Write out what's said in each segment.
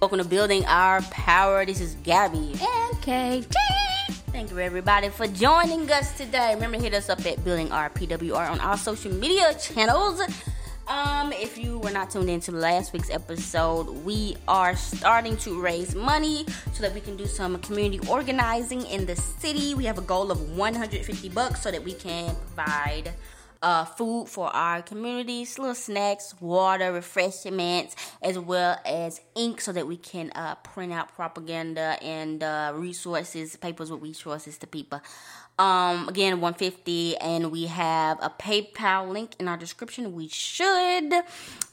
Welcome to Building Our Power. This is Gabby. And KT. Thank you, everybody, for joining us today. Remember to hit us up at Building Our PWR on our social media channels. Um, if you were not tuned into last week's episode, we are starting to raise money so that we can do some community organizing in the city. We have a goal of 150 bucks so that we can provide uh, food for our communities, little snacks, water, refreshments, as well as ink so that we can uh, print out propaganda and uh, resources, papers with resources to people. Um, again, 150, and we have a PayPal link in our description. We should.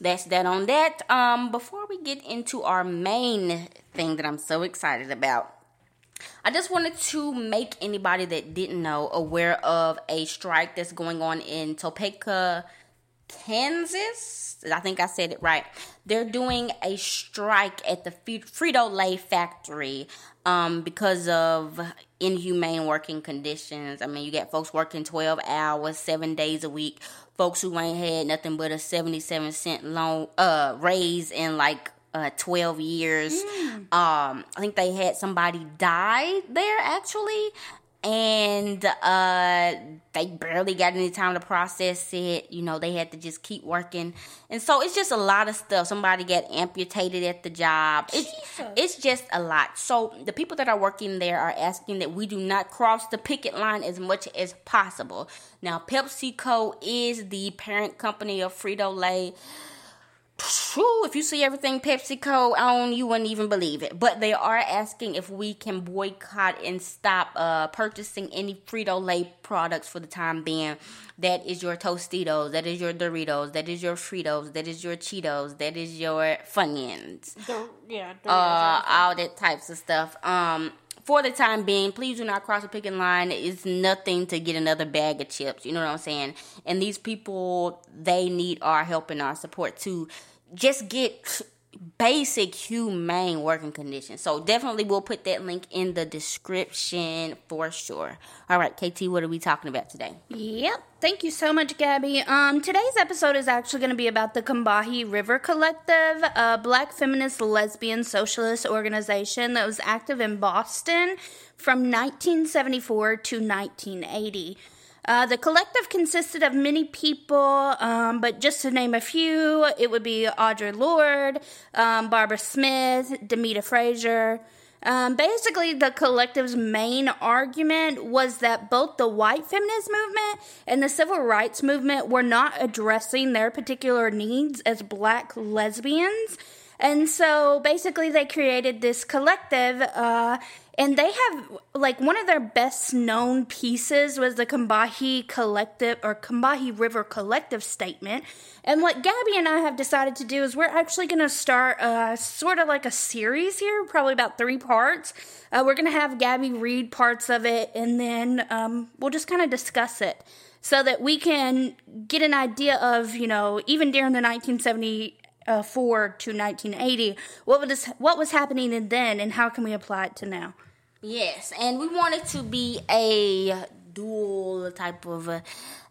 That's that on that. Um, before we get into our main thing that I'm so excited about, I just wanted to make anybody that didn't know aware of a strike that's going on in Topeka, Kansas. I think I said it right. They're doing a strike at the Frito Lay factory um, because of inhumane working conditions. I mean, you got folks working 12 hours, seven days a week, folks who ain't had nothing but a 77 cent loan uh, raise in like uh, 12 years. Mm. Um, I think they had somebody die there actually, and uh, they barely got any time to process it. You know, they had to just keep working, and so it's just a lot of stuff. Somebody got amputated at the job. It's it's just a lot. So the people that are working there are asking that we do not cross the picket line as much as possible. Now, PepsiCo is the parent company of Frito Lay Whew, if you see everything PepsiCo on, you wouldn't even believe it. But they are asking if we can boycott and stop uh, purchasing any Frito Lay products for the time being. That is your Tostitos, that is your Doritos, that is your Fritos, that is your Cheetos, that is your Funyuns. The, yeah, Doritos, uh, all that types of stuff. Um, for the time being, please do not cross the picking line. It's nothing to get another bag of chips. You know what I'm saying? And these people, they need our help and our support to just get basic humane working conditions. So definitely we'll put that link in the description for sure. All right, KT, what are we talking about today? Yep. Thank you so much, Gabby. Um, today's episode is actually going to be about the Combahee River Collective, a black feminist lesbian socialist organization that was active in Boston from 1974 to 1980. Uh, the collective consisted of many people, um, but just to name a few, it would be Audre Lorde, um, Barbara Smith, Demita Frazier. Um, basically, the collective's main argument was that both the white feminist movement and the civil rights movement were not addressing their particular needs as black lesbians. And so basically, they created this collective. Uh, and they have like one of their best known pieces was the Combahee Collective or Combahee River Collective statement. And what Gabby and I have decided to do is we're actually going to start uh, sort of like a series here, probably about three parts. Uh, we're going to have Gabby read parts of it, and then um, we'll just kind of discuss it so that we can get an idea of, you know, even during the 1970 uh, four to 1980. What was what was happening then, and how can we apply it to now? Yes, and we want it to be a dual type of uh,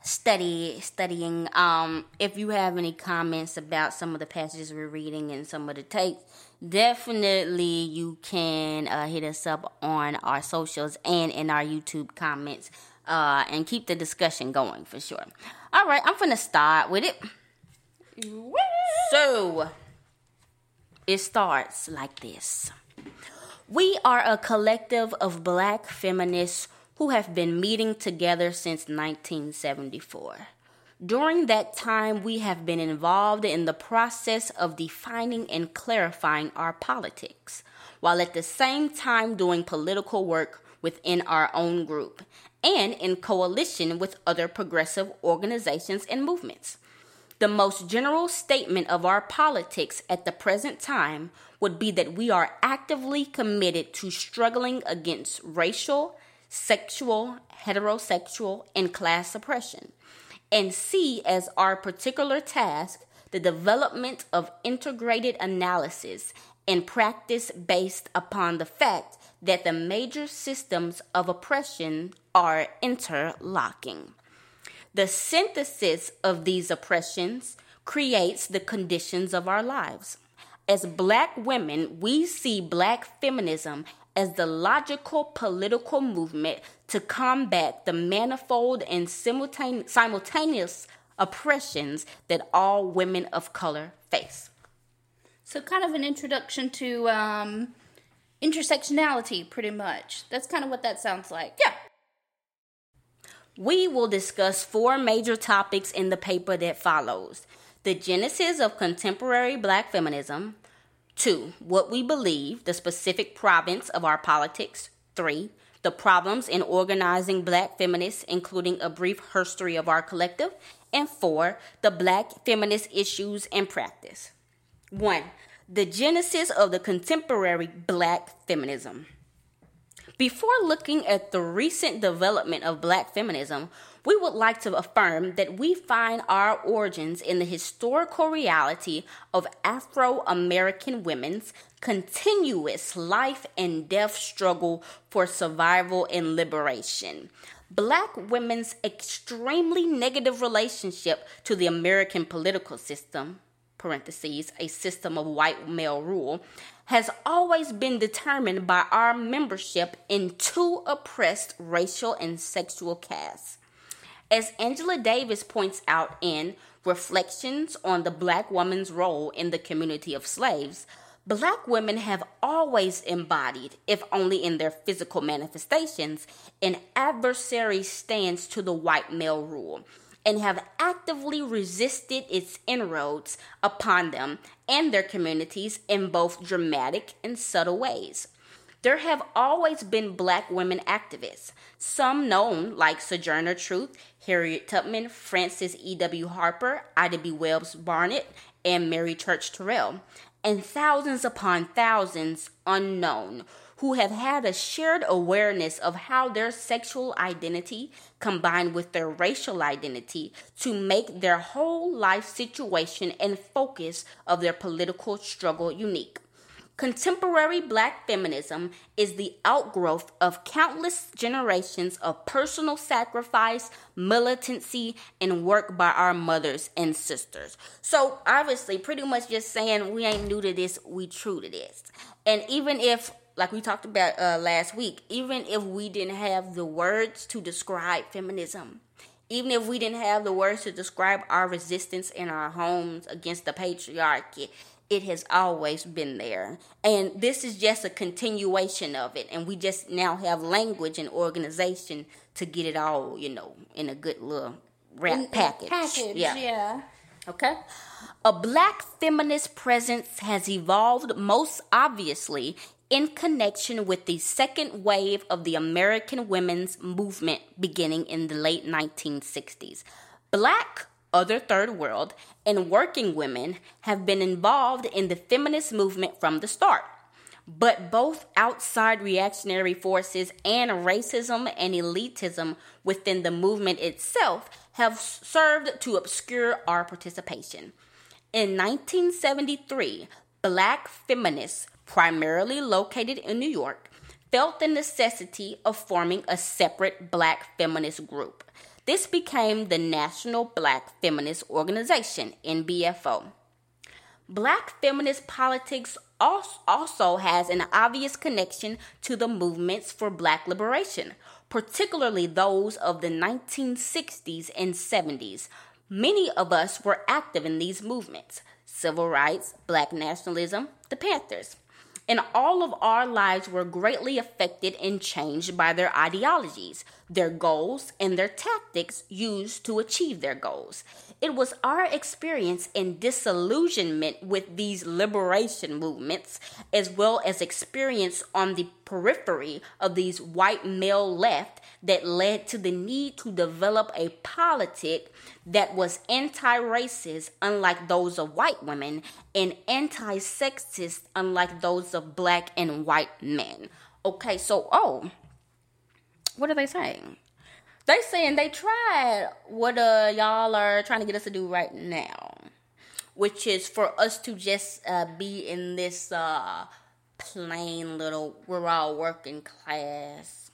study studying. Um, if you have any comments about some of the passages we're reading and some of the takes, definitely you can uh, hit us up on our socials and in our YouTube comments, uh, and keep the discussion going for sure. All right, I'm gonna start with it. So it starts like this. We are a collective of black feminists who have been meeting together since 1974. During that time, we have been involved in the process of defining and clarifying our politics, while at the same time doing political work within our own group and in coalition with other progressive organizations and movements. The most general statement of our politics at the present time would be that we are actively committed to struggling against racial, sexual, heterosexual, and class oppression, and see as our particular task the development of integrated analysis and practice based upon the fact that the major systems of oppression are interlocking. The synthesis of these oppressions creates the conditions of our lives. As black women, we see black feminism as the logical political movement to combat the manifold and simultaneous oppressions that all women of color face. So, kind of an introduction to um, intersectionality, pretty much. That's kind of what that sounds like. Yeah. We will discuss four major topics in the paper that follows the genesis of contemporary black feminism, two, what we believe, the specific province of our politics, three, the problems in organizing black feminists, including a brief history of our collective, and four, the black feminist issues and practice. One, the genesis of the contemporary black feminism. Before looking at the recent development of black feminism, we would like to affirm that we find our origins in the historical reality of Afro American women's continuous life and death struggle for survival and liberation. Black women's extremely negative relationship to the American political system, parentheses, a system of white male rule, has always been determined by our membership in two oppressed racial and sexual castes. As Angela Davis points out in Reflections on the Black Woman's Role in the Community of Slaves, Black women have always embodied, if only in their physical manifestations, an adversary stance to the white male rule and have actively resisted its inroads upon them and their communities in both dramatic and subtle ways. There have always been black women activists, some known like Sojourner Truth, Harriet Tubman, Frances E.W. Harper, Ida B. Wells Barnett, and Mary Church Terrell, and thousands upon thousands unknown who have had a shared awareness of how their sexual identity combined with their racial identity to make their whole life situation and focus of their political struggle unique. Contemporary black feminism is the outgrowth of countless generations of personal sacrifice, militancy, and work by our mothers and sisters. So, obviously, pretty much just saying we ain't new to this, we true to this. And even if, like we talked about uh, last week, even if we didn't have the words to describe feminism, even if we didn't have the words to describe our resistance in our homes against the patriarchy, it has always been there. And this is just a continuation of it. And we just now have language and organization to get it all, you know, in a good little wrap package. Package, yeah. yeah. Okay? A black feminist presence has evolved most obviously in connection with the second wave of the American women's movement beginning in the late 1960s. Black other third world, and working women have been involved in the feminist movement from the start. But both outside reactionary forces and racism and elitism within the movement itself have served to obscure our participation. In 1973, black feminists, primarily located in New York, felt the necessity of forming a separate black feminist group. This became the National Black Feminist Organization, NBFO. Black feminist politics also has an obvious connection to the movements for black liberation, particularly those of the 1960s and 70s. Many of us were active in these movements civil rights, black nationalism, the Panthers and all of our lives were greatly affected and changed by their ideologies, their goals, and their tactics used to achieve their goals. It was our experience and disillusionment with these liberation movements, as well as experience on the periphery of these white male left, that led to the need to develop a politic that was anti racist, unlike those of white women, and anti sexist, unlike those of black and white men. Okay, so, oh, what are they saying? They saying they tried what uh y'all are trying to get us to do right now, which is for us to just uh, be in this uh plain little we're all working class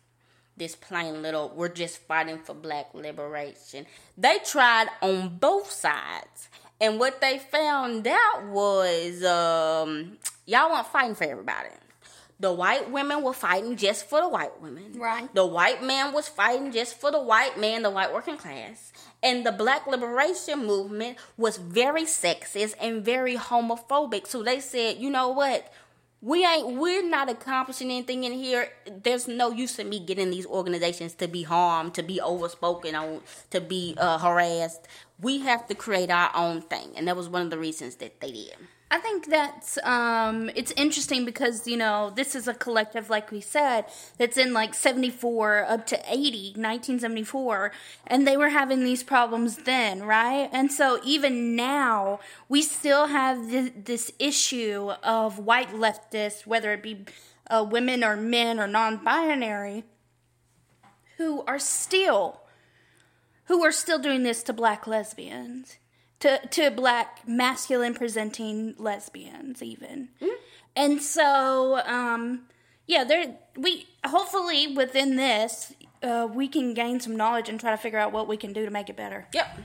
this plain little we're just fighting for black liberation. They tried on both sides And what they found out was um, y'all weren't fighting for everybody. The white women were fighting just for the white women. Right. The white man was fighting just for the white man, the white working class. And the black liberation movement was very sexist and very homophobic. So they said, you know what? We ain't we're not accomplishing anything in here. There's no use in me getting these organizations to be harmed, to be overspoken on, to be uh, harassed. We have to create our own thing. And that was one of the reasons that they did. I think that's um, it's interesting because you know this is a collective, like we said, that's in like seventy four up to 80, 1974, and they were having these problems then, right? And so even now, we still have this, this issue of white leftists, whether it be uh, women or men or non binary, who are still who are still doing this to black lesbians to to black masculine presenting lesbians even mm-hmm. and so um yeah there we hopefully within this uh, we can gain some knowledge and try to figure out what we can do to make it better yep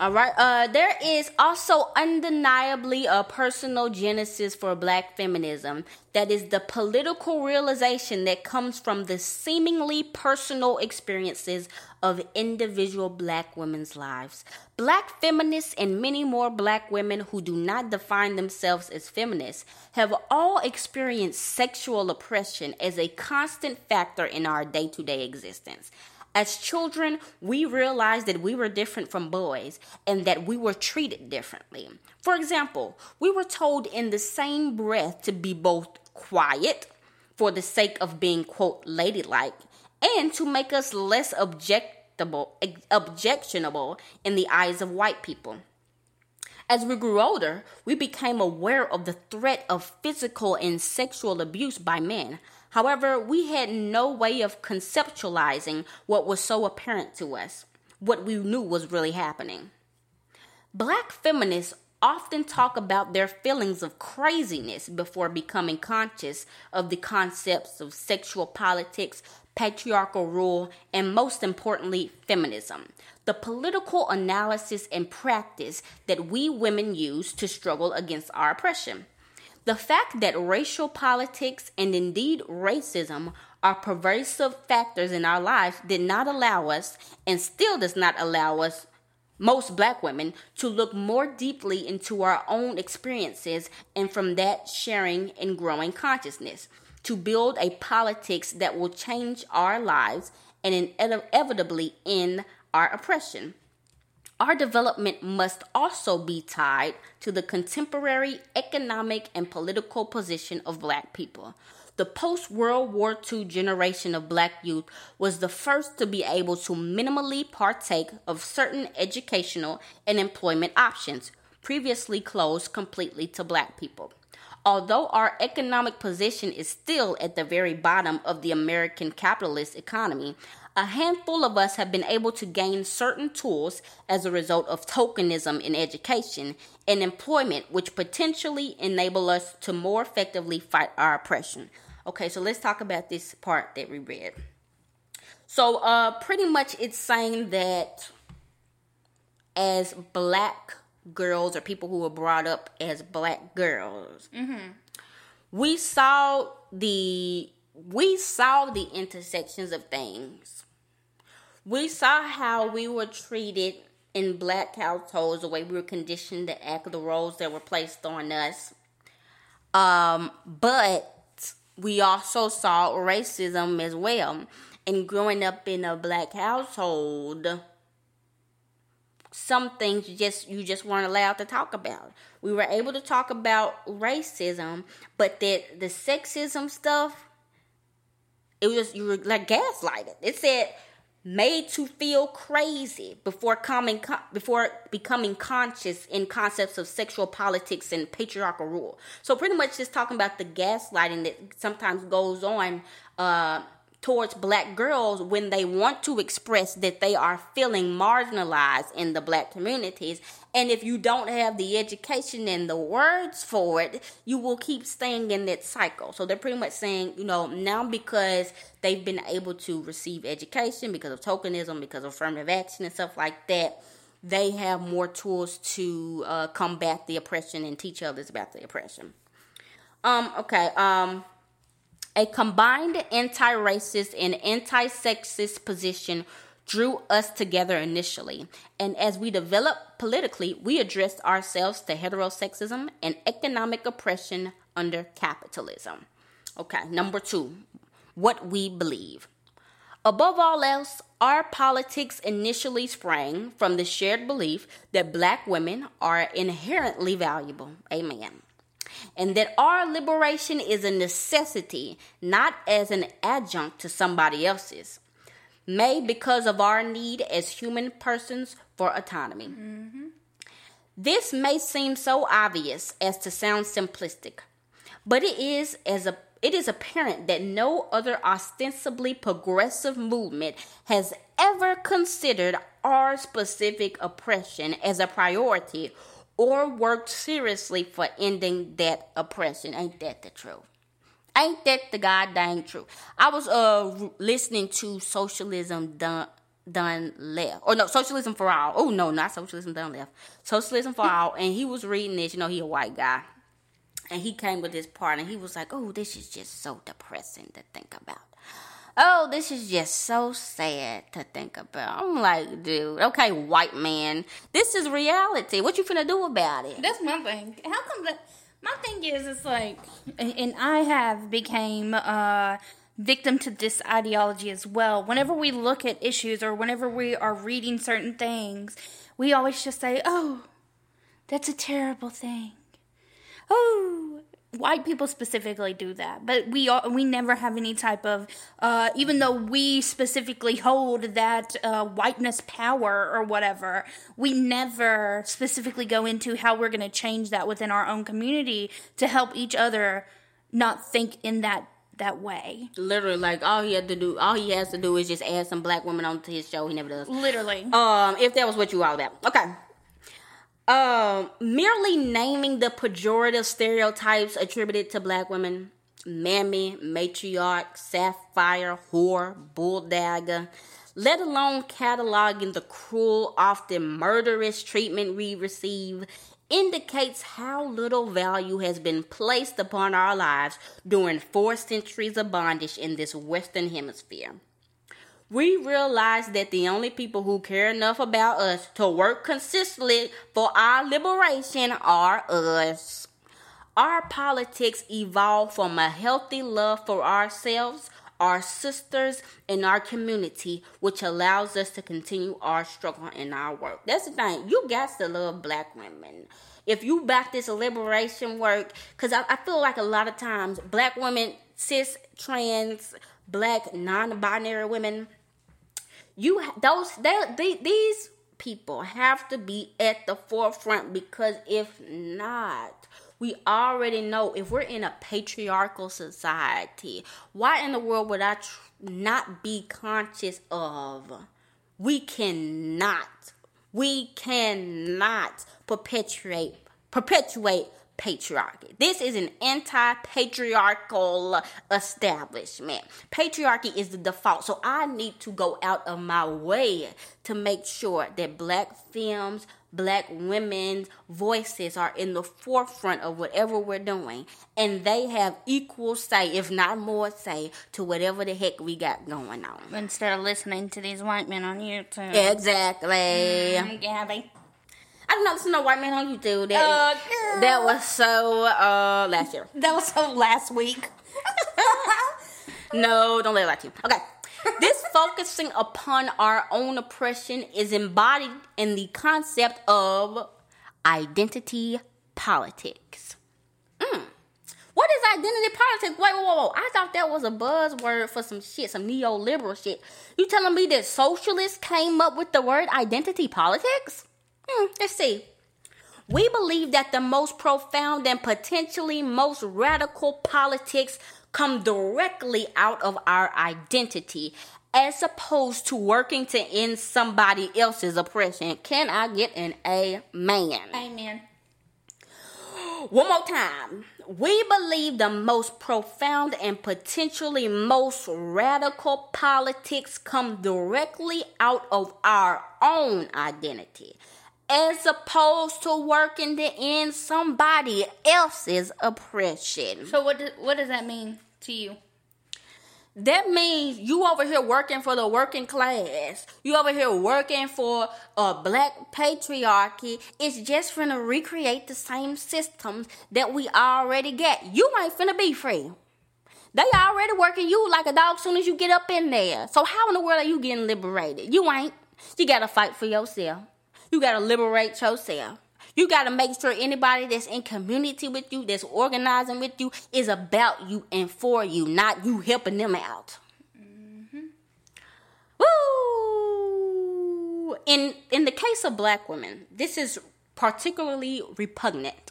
all right. Uh, there is also undeniably a personal genesis for black feminism that is the political realization that comes from the seemingly personal experiences of individual black women's lives. Black feminists and many more black women who do not define themselves as feminists have all experienced sexual oppression as a constant factor in our day to day existence. As children, we realized that we were different from boys and that we were treated differently. For example, we were told in the same breath to be both quiet for the sake of being, quote, ladylike, and to make us less objectable, objectionable in the eyes of white people. As we grew older, we became aware of the threat of physical and sexual abuse by men, However, we had no way of conceptualizing what was so apparent to us, what we knew was really happening. Black feminists often talk about their feelings of craziness before becoming conscious of the concepts of sexual politics, patriarchal rule, and most importantly, feminism. The political analysis and practice that we women use to struggle against our oppression. The fact that racial politics and indeed racism are pervasive factors in our lives did not allow us, and still does not allow us, most black women, to look more deeply into our own experiences and from that sharing and growing consciousness to build a politics that will change our lives and inevitably end our oppression. Our development must also be tied to the contemporary economic and political position of black people. The post World War II generation of black youth was the first to be able to minimally partake of certain educational and employment options previously closed completely to black people. Although our economic position is still at the very bottom of the American capitalist economy, a handful of us have been able to gain certain tools as a result of tokenism in education and employment, which potentially enable us to more effectively fight our oppression. Okay, so let's talk about this part that we read. So, uh, pretty much it's saying that as black girls or people who were brought up as black girls, mm-hmm. we saw the we saw the intersections of things. We saw how we were treated in black households, the way we were conditioned to act, the roles that were placed on us. Um, but we also saw racism as well. And growing up in a black household, some things you just you just weren't allowed to talk about. We were able to talk about racism, but that the sexism stuff it was you were like gaslighted. It said made to feel crazy before coming before becoming conscious in concepts of sexual politics and patriarchal rule. So pretty much just talking about the gaslighting that sometimes goes on uh, towards black girls when they want to express that they are feeling marginalized in the black communities. And if you don't have the education and the words for it, you will keep staying in that cycle. So they're pretty much saying, you know, now because they've been able to receive education because of tokenism, because of affirmative action and stuff like that, they have more tools to uh, combat the oppression and teach others about the oppression. Um, okay. Um, a combined anti-racist and anti-sexist position drew us together initially, and as we developed politically, we addressed ourselves to heterosexism and economic oppression under capitalism. Okay, number two, what we believe. Above all else, our politics initially sprang from the shared belief that black women are inherently valuable. Amen. And that our liberation is a necessity, not as an adjunct to somebody else's, made because of our need as human persons for autonomy. Mm-hmm. This may seem so obvious as to sound simplistic, but it is as a it is apparent that no other ostensibly progressive movement has ever considered our specific oppression as a priority or worked seriously for ending that oppression. Ain't that the truth? Ain't that the goddamn truth? I was uh listening to Socialism Done Done Left. Or no, Socialism for All. Oh no, not Socialism Done Left. Socialism for All. And he was reading this, you know, he a white guy and he came with this part and he was like, Oh, this is just so depressing to think about. Oh, this is just so sad to think about. I'm like, dude, okay, white man, this is reality. What you finna do about it? That's my thing. How come that? My thing is, it's like, and I have became uh victim to this ideology as well. Whenever we look at issues or whenever we are reading certain things, we always just say, "Oh, that's a terrible thing." oh white people specifically do that but we are, we never have any type of uh, even though we specifically hold that uh, whiteness power or whatever we never specifically go into how we're going to change that within our own community to help each other not think in that that way. Literally like all he had to do all he has to do is just add some black women onto his show. He never does. Literally. Um if that was what you all about. Okay um, merely naming the pejorative stereotypes attributed to black women, mammy, matriarch, sapphire, whore, bulldagger, let alone cataloging the cruel, often murderous treatment we receive, indicates how little value has been placed upon our lives during four centuries of bondage in this Western Hemisphere we realize that the only people who care enough about us to work consistently for our liberation are us. Our politics evolve from a healthy love for ourselves, our sisters, and our community, which allows us to continue our struggle and our work. That's the thing. You got to love black women. If you back this liberation work, because I, I feel like a lot of times black women, cis, trans, black, non binary women, you those they, these people have to be at the forefront because if not we already know if we're in a patriarchal society why in the world would i tr- not be conscious of? We cannot. We cannot perpetuate perpetuate patriarchy. This is an anti patriarchal establishment. Patriarchy is the default. So I need to go out of my way to make sure that black films, black women's voices are in the forefront of whatever we're doing. And they have equal say, if not more say, to whatever the heck we got going on. Instead of listening to these white men on YouTube. Exactly. Mm, Gabby. I did not listen to no white man on YouTube. That, uh, that was so uh, last year. That was so last week. no, don't let it lie to you. Okay. this focusing upon our own oppression is embodied in the concept of identity politics. Mm. What is identity politics? Wait, whoa, whoa, whoa. I thought that was a buzzword for some shit, some neoliberal shit. You telling me that socialists came up with the word identity politics? Hmm, let's see. We believe that the most profound and potentially most radical politics come directly out of our identity as opposed to working to end somebody else's oppression. Can I get an amen? Amen. One more time. we believe the most profound and potentially most radical politics come directly out of our own identity as opposed to working to end somebody else's oppression. So what do, what does that mean to you? That means you over here working for the working class. You over here working for a black patriarchy. It's just finna recreate the same systems that we already get. You ain't finna be free. They already working you like a dog soon as you get up in there. So how in the world are you getting liberated? You ain't. You gotta fight for yourself. You got to liberate yourself. You got to make sure anybody that's in community with you, that's organizing with you, is about you and for you, not you helping them out. Mm-hmm. Woo! In in the case of black women, this is particularly repugnant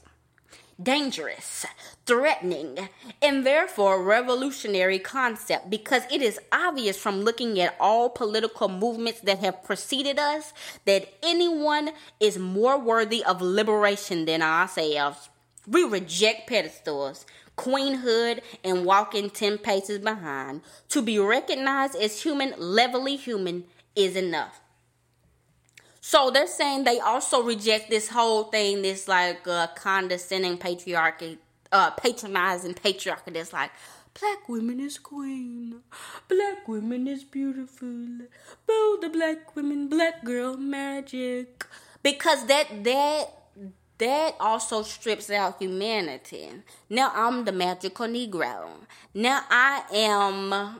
dangerous, threatening, and therefore revolutionary concept because it is obvious from looking at all political movements that have preceded us that anyone is more worthy of liberation than ourselves. We reject pedestals, queenhood, and walking 10 paces behind. To be recognized as human, levelly human, is enough. So they're saying they also reject this whole thing, this like uh, condescending patriarchy, uh, patronizing patriarchy. That's like black women is queen, black women is beautiful, boo the black women, black girl magic. Because that that that also strips out humanity. Now I'm the magical Negro. Now I am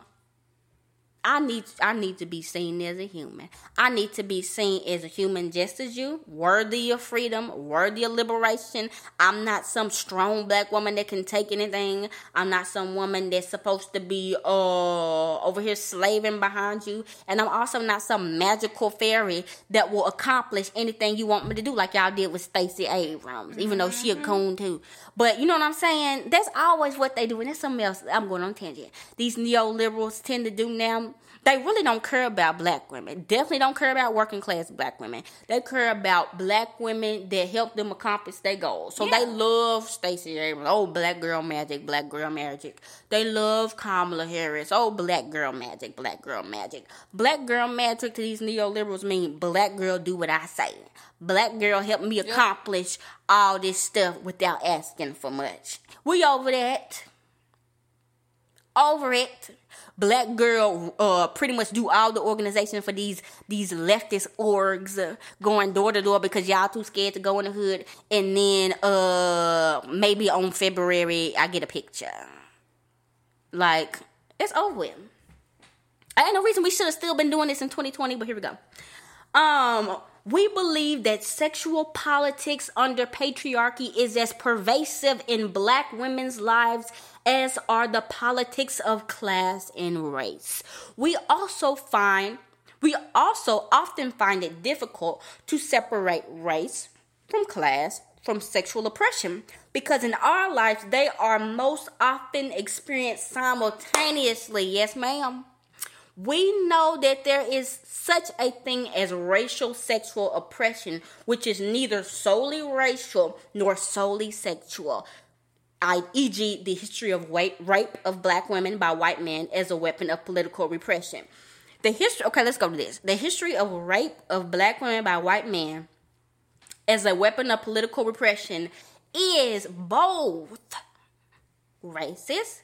I need I need to be seen as a human. I need to be seen as a human just as you, worthy of freedom, worthy of liberation. I'm not some strong black woman that can take anything. I'm not some woman that's supposed to be uh over here slaving behind you. And I'm also not some magical fairy that will accomplish anything you want me to do, like y'all did with Stacey Abrams, even though she a mm-hmm. coon too. But you know what I'm saying? That's always what they do, and that's something else. I'm going on tangent. These neoliberals tend to do now they really don't care about black women. Definitely don't care about working class black women. They care about black women that help them accomplish their goals. So yeah. they love Stacey Abrams. Oh, black girl magic, black girl magic. They love Kamala Harris. Oh, black girl magic, black girl magic. Black girl magic to these neoliberals mean black girl do what I say. Black girl help me accomplish all this stuff without asking for much. We over that. Over it black girl uh, pretty much do all the organization for these these leftist orgs uh, going door to door because y'all too scared to go in the hood. And then uh maybe on february i get a picture. Like it's over with. I ain't no reason we should have still been doing this in 2020 but here we go. Um we believe that sexual politics under patriarchy is as pervasive in black women's lives as are the politics of class and race. We also find we also often find it difficult to separate race from class from sexual oppression because in our lives they are most often experienced simultaneously. Yes, ma'am. We know that there is such a thing as racial sexual oppression, which is neither solely racial nor solely sexual. I, e.g., the history of white, rape of black women by white men as a weapon of political repression. The history, okay, let's go to this. The history of rape of black women by white men as a weapon of political repression is both racist,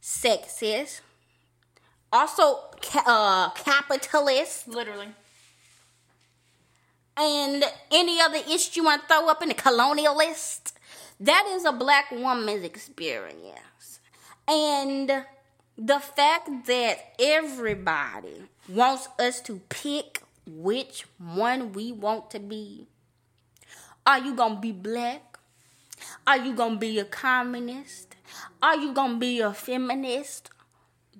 sexist, also uh, capitalist. Literally. And any other issue you want to throw up in the colonialist. That is a black woman's experience. And the fact that everybody wants us to pick which one we want to be. Are you going to be black? Are you going to be a communist? Are you going to be a feminist?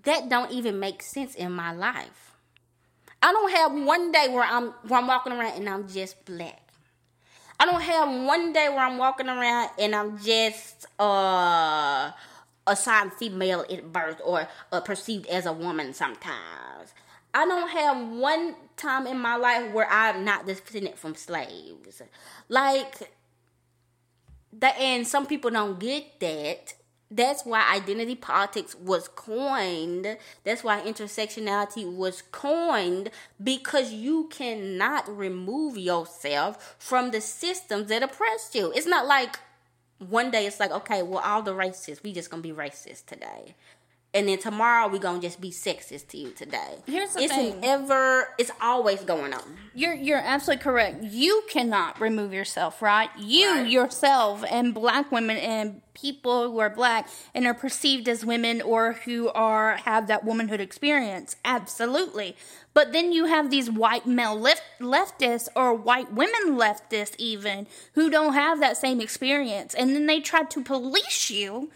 that don't even make sense in my life. I don't have one day where I'm where I'm walking around and I'm just black. I don't have one day where I'm walking around and I'm just uh assigned female at birth or uh, perceived as a woman sometimes. I don't have one time in my life where I'm not descended from slaves. Like that and some people don't get that that's why identity politics was coined. That's why intersectionality was coined because you cannot remove yourself from the systems that oppressed you. It's not like one day it's like, okay, well, all the racists, we just gonna be racist today and then tomorrow we gonna just be sexist to you today. Here's the it's thing. an ever it's always going on. You're you're absolutely correct. You cannot remove yourself, right? You Right. yourself and black women and people who are black and are perceived as women or who are have that womanhood experience. Absolutely. But then you have these white male left, leftists or white women leftists even who don't have that same experience and then they try to police you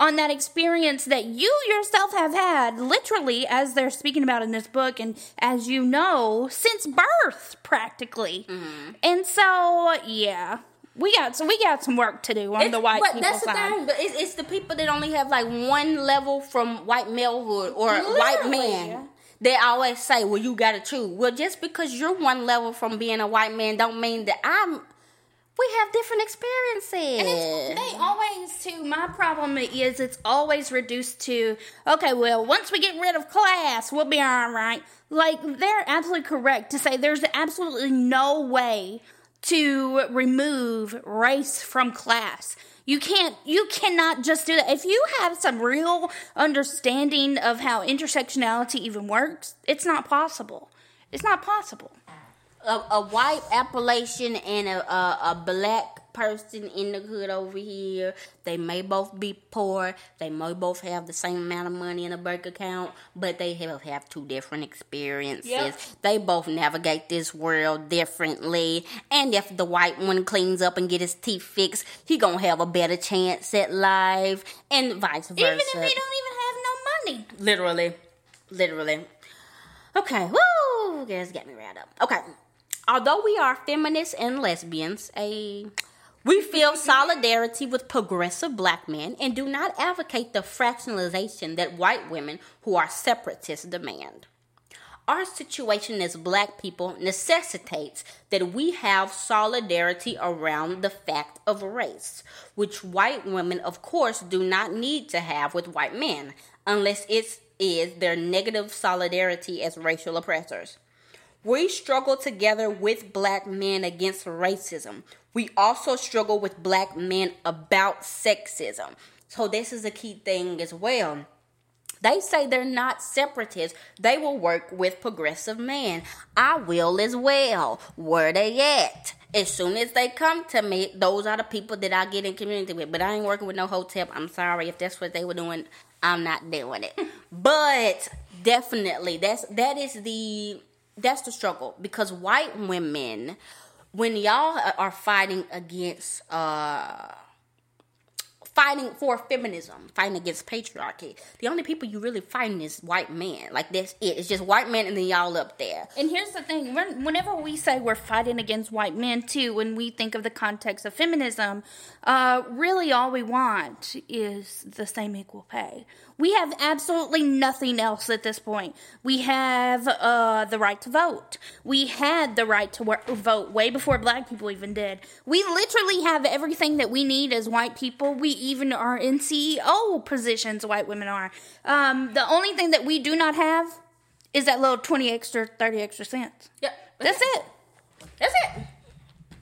on that experience that you yourself have had, literally, as they're speaking about in this book, and as you know, since birth, practically. Mm-hmm. And so, yeah, we got so we got some work to do on It's- the white but people that's the side. thing. But it's, it's the people that only have like one level from white malehood or white man. They always say, "Well, you got to choose." Well, just because you're one level from being a white man, don't mean that I'm. We have different experiences. And it's, they always too. My problem is it's always reduced to okay. Well, once we get rid of class, we'll be all right. Like they're absolutely correct to say there's absolutely no way to remove race from class. You can't. You cannot just do that. If you have some real understanding of how intersectionality even works, it's not possible. It's not possible. A, a white Appalachian and a, a, a black person in the hood over here, they may both be poor. They may both have the same amount of money in a bank account, but they have, have two different experiences. Yep. They both navigate this world differently. And if the white one cleans up and get his teeth fixed, he gonna have a better chance at life, and vice versa. Even if they don't even have no money. Literally. Literally. Okay, woo! Guys, get me riled up. Okay. Although we are feminists and lesbians, a we feel solidarity with progressive black men and do not advocate the fractionalization that white women who are separatists demand. Our situation as black people necessitates that we have solidarity around the fact of race, which white women, of course, do not need to have with white men, unless it is their negative solidarity as racial oppressors. We struggle together with black men against racism. We also struggle with black men about sexism. So, this is a key thing as well. They say they're not separatists. They will work with progressive men. I will as well. Where they at? As soon as they come to me, those are the people that I get in community with. But I ain't working with no hotep. I'm sorry if that's what they were doing. I'm not doing it. but definitely, that's that is the that's the struggle because white women, when y'all are fighting against uh fighting for feminism, fighting against patriarchy. The only people you really fighting is white men. Like that's it. It's just white men and then y'all up there. And here's the thing: whenever we say we're fighting against white men, too, when we think of the context of feminism, uh, really all we want is the same equal pay. We have absolutely nothing else at this point. We have uh, the right to vote. We had the right to vote way before black people even did. We literally have everything that we need as white people. We even are in CEO positions. White women are. Um, the only thing that we do not have is that little 20 extra 30 extra cents Yep. that's it That's it.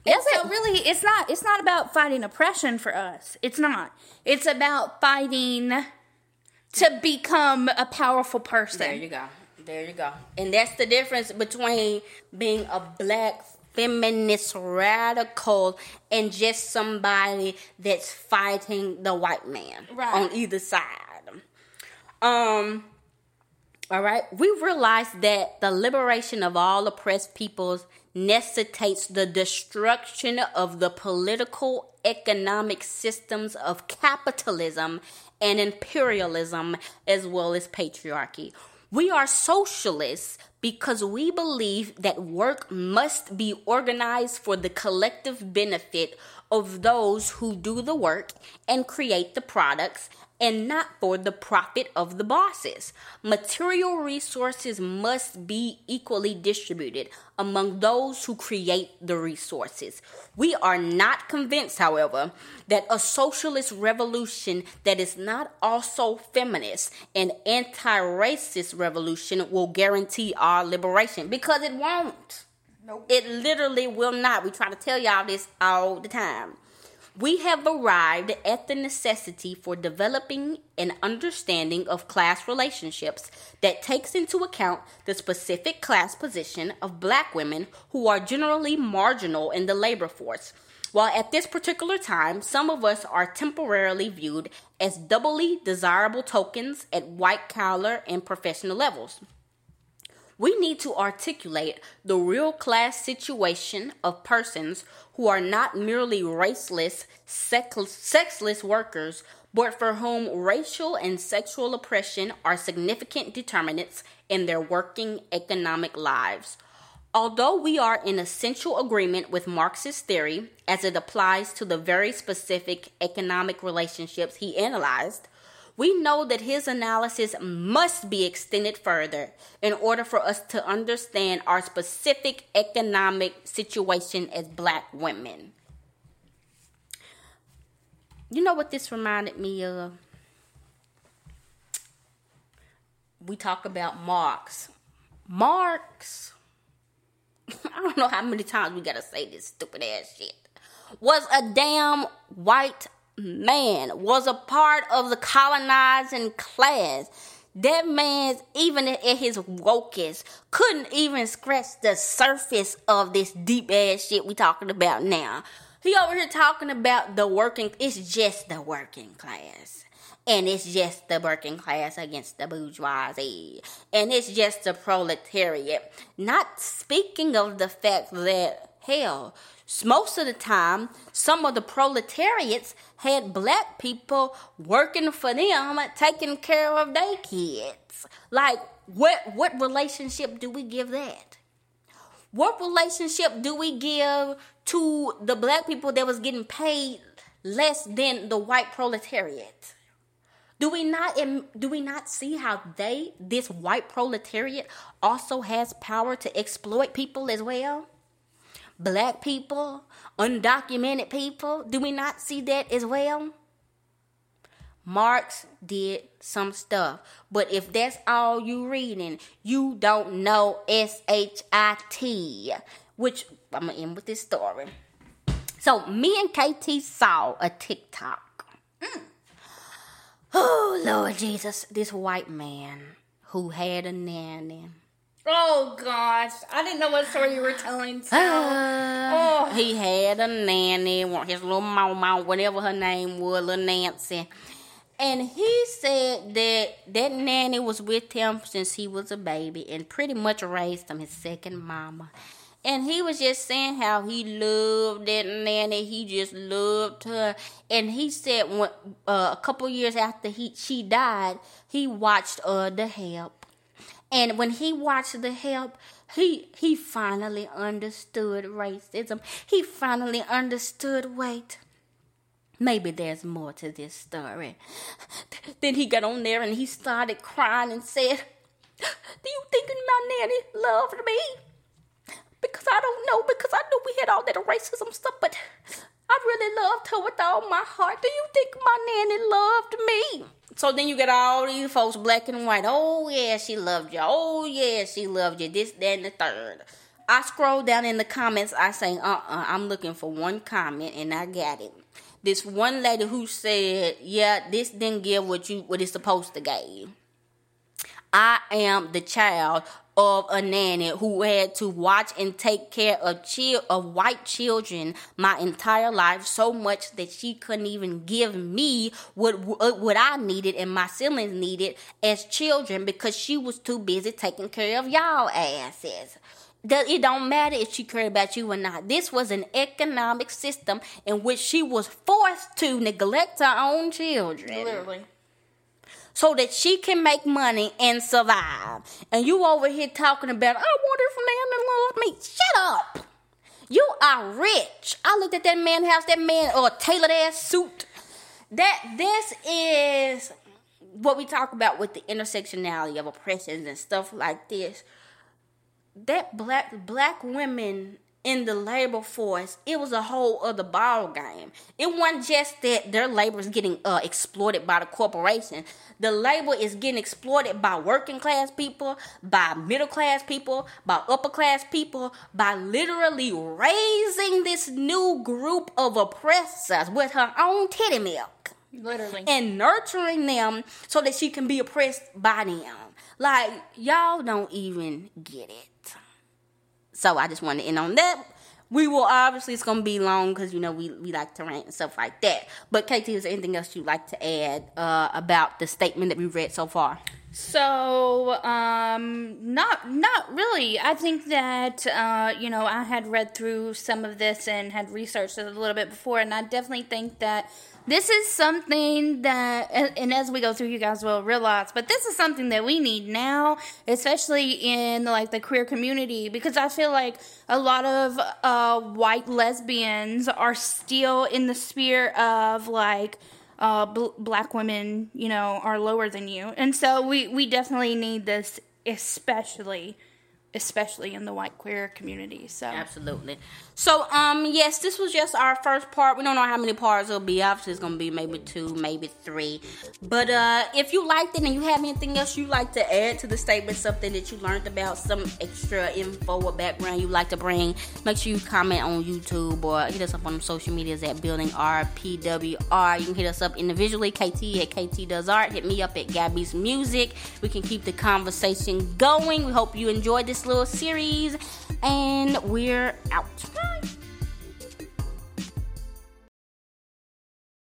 That's so it. really it's not it's not about fighting oppression for us it's not it's about fighting to become a powerful person There you go. There you go. And that's the difference between being a black feminist radical and just somebody that's fighting the white man Right. on either side. Um all right, we realize that the liberation of all oppressed peoples necessitates the destruction of the political economic systems of capitalism and imperialism as well as patriarchy. We are socialists because we believe that work must be organized for the collective benefit of those who do the work and create the products and not for the profit of the bosses. Material resources must be equally distributed among those who create the resources. We are not convinced, however, that a socialist revolution that is not also feminist and anti racist revolution will guarantee our liberation because it won't. Nope. It literally will not. We try to tell y'all this all the time. We have arrived at the necessity for developing an understanding of class relationships that takes into account the specific class position of black women who are generally marginal in the labor force. While at this particular time, some of us are temporarily viewed as doubly desirable tokens at white collar and professional levels. We need to articulate the real class situation of persons who are not merely raceless, sexless workers, but for whom racial and sexual oppression are significant determinants in their working economic lives. Although we are in essential agreement with Marxist theory as it applies to the very specific economic relationships he analyzed, we know that his analysis must be extended further in order for us to understand our specific economic situation as black women. You know what this reminded me of? We talk about Marx. Marx, I don't know how many times we gotta say this stupid ass shit, was a damn white man was a part of the colonizing class. That man's even at his wokest couldn't even scratch the surface of this deep ass shit we talking about now. He over here talking about the working. It's just the working class. And it's just the working class against the bourgeoisie. And it's just the proletariat. Not speaking of the fact that, hell, most of the time, some of the proletariats had black people working for them, taking care of their kids. Like, what what relationship do we give that? What relationship do we give to the black people that was getting paid less than the white proletariat? Do we not do we not see how they this white proletariat also has power to exploit people as well? Black people, undocumented people. Do we not see that as well? Marx did some stuff. But if that's all you reading, you don't know S-H-I-T. Which I'm gonna end with this story. So me and KT saw a TikTok. Mm. Oh Lord Jesus, this white man who had a nanny Oh gosh, I didn't know what story you were telling. So. Uh, oh. He had a nanny, his little mama, whatever her name was, little Nancy. And he said that that nanny was with him since he was a baby and pretty much raised him, his second mama. And he was just saying how he loved that nanny. He just loved her. And he said when, uh, a couple years after he she died, he watched uh, The Help and when he watched The Help, he he finally understood racism. He finally understood wait. Maybe there's more to this story. Then he got on there and he started crying and said, Do you think my nanny loved me? Because I don't know, because I knew we had all that racism stuff, but I really loved her with all my heart. Do you think my nanny loved me? So then you get all these folks, black and white. Oh yeah, she loved you. Oh yeah, she loved you. This, that, and the third. I scroll down in the comments. I say, uh, uh-uh, I'm looking for one comment, and I got it. This one lady who said, "Yeah, this didn't give what you what it's supposed to give." I am the child of a nanny who had to watch and take care of chi- of white children my entire life so much that she couldn't even give me what what I needed and my siblings needed as children because she was too busy taking care of y'all asses. It don't matter if she cared about you or not. This was an economic system in which she was forced to neglect her own children. Literally so that she can make money and survive. And you over here talking about, I wonder if Nana love me. Shut up. You are rich. I looked at that man house, that man or tailored ass suit. That this is what we talk about with the intersectionality of oppressions and stuff like this. That black black women in the labor force, it was a whole other ball game. It wasn't just that their labor is getting uh, exploited by the corporation. The labor is getting exploited by working class people, by middle class people, by upper class people, by literally raising this new group of oppressors with her own titty milk. Literally. And nurturing them so that she can be oppressed by them. Like, y'all don't even get it. So I just wanted to end on that. We will obviously it's gonna be long because you know we, we like to rant and stuff like that. But KT, is there anything else you'd like to add uh, about the statement that we've read so far? So, um, not not really. I think that uh, you know I had read through some of this and had researched it a little bit before, and I definitely think that this is something that, and as we go through, you guys will realize, but this is something that we need now, especially in like the queer community, because I feel like a lot of uh, white lesbians are still in the sphere of like, uh, bl- black women, you know, are lower than you, and so we we definitely need this, especially especially in the white queer community. So absolutely. So um yes, this was just our first part. We don't know how many parts it'll be. Obviously, it's gonna be maybe two, maybe three. But uh if you liked it and you have anything else you like to add to the statement, something that you learned about, some extra info or background you like to bring, make sure you comment on YouTube or hit us up on social medias at Building RPWR. You can hit us up individually, KT at KT Does Art. Hit me up at Gab Beats Music. We can keep the conversation going. We hope you enjoyed little series, and we're out. Bye.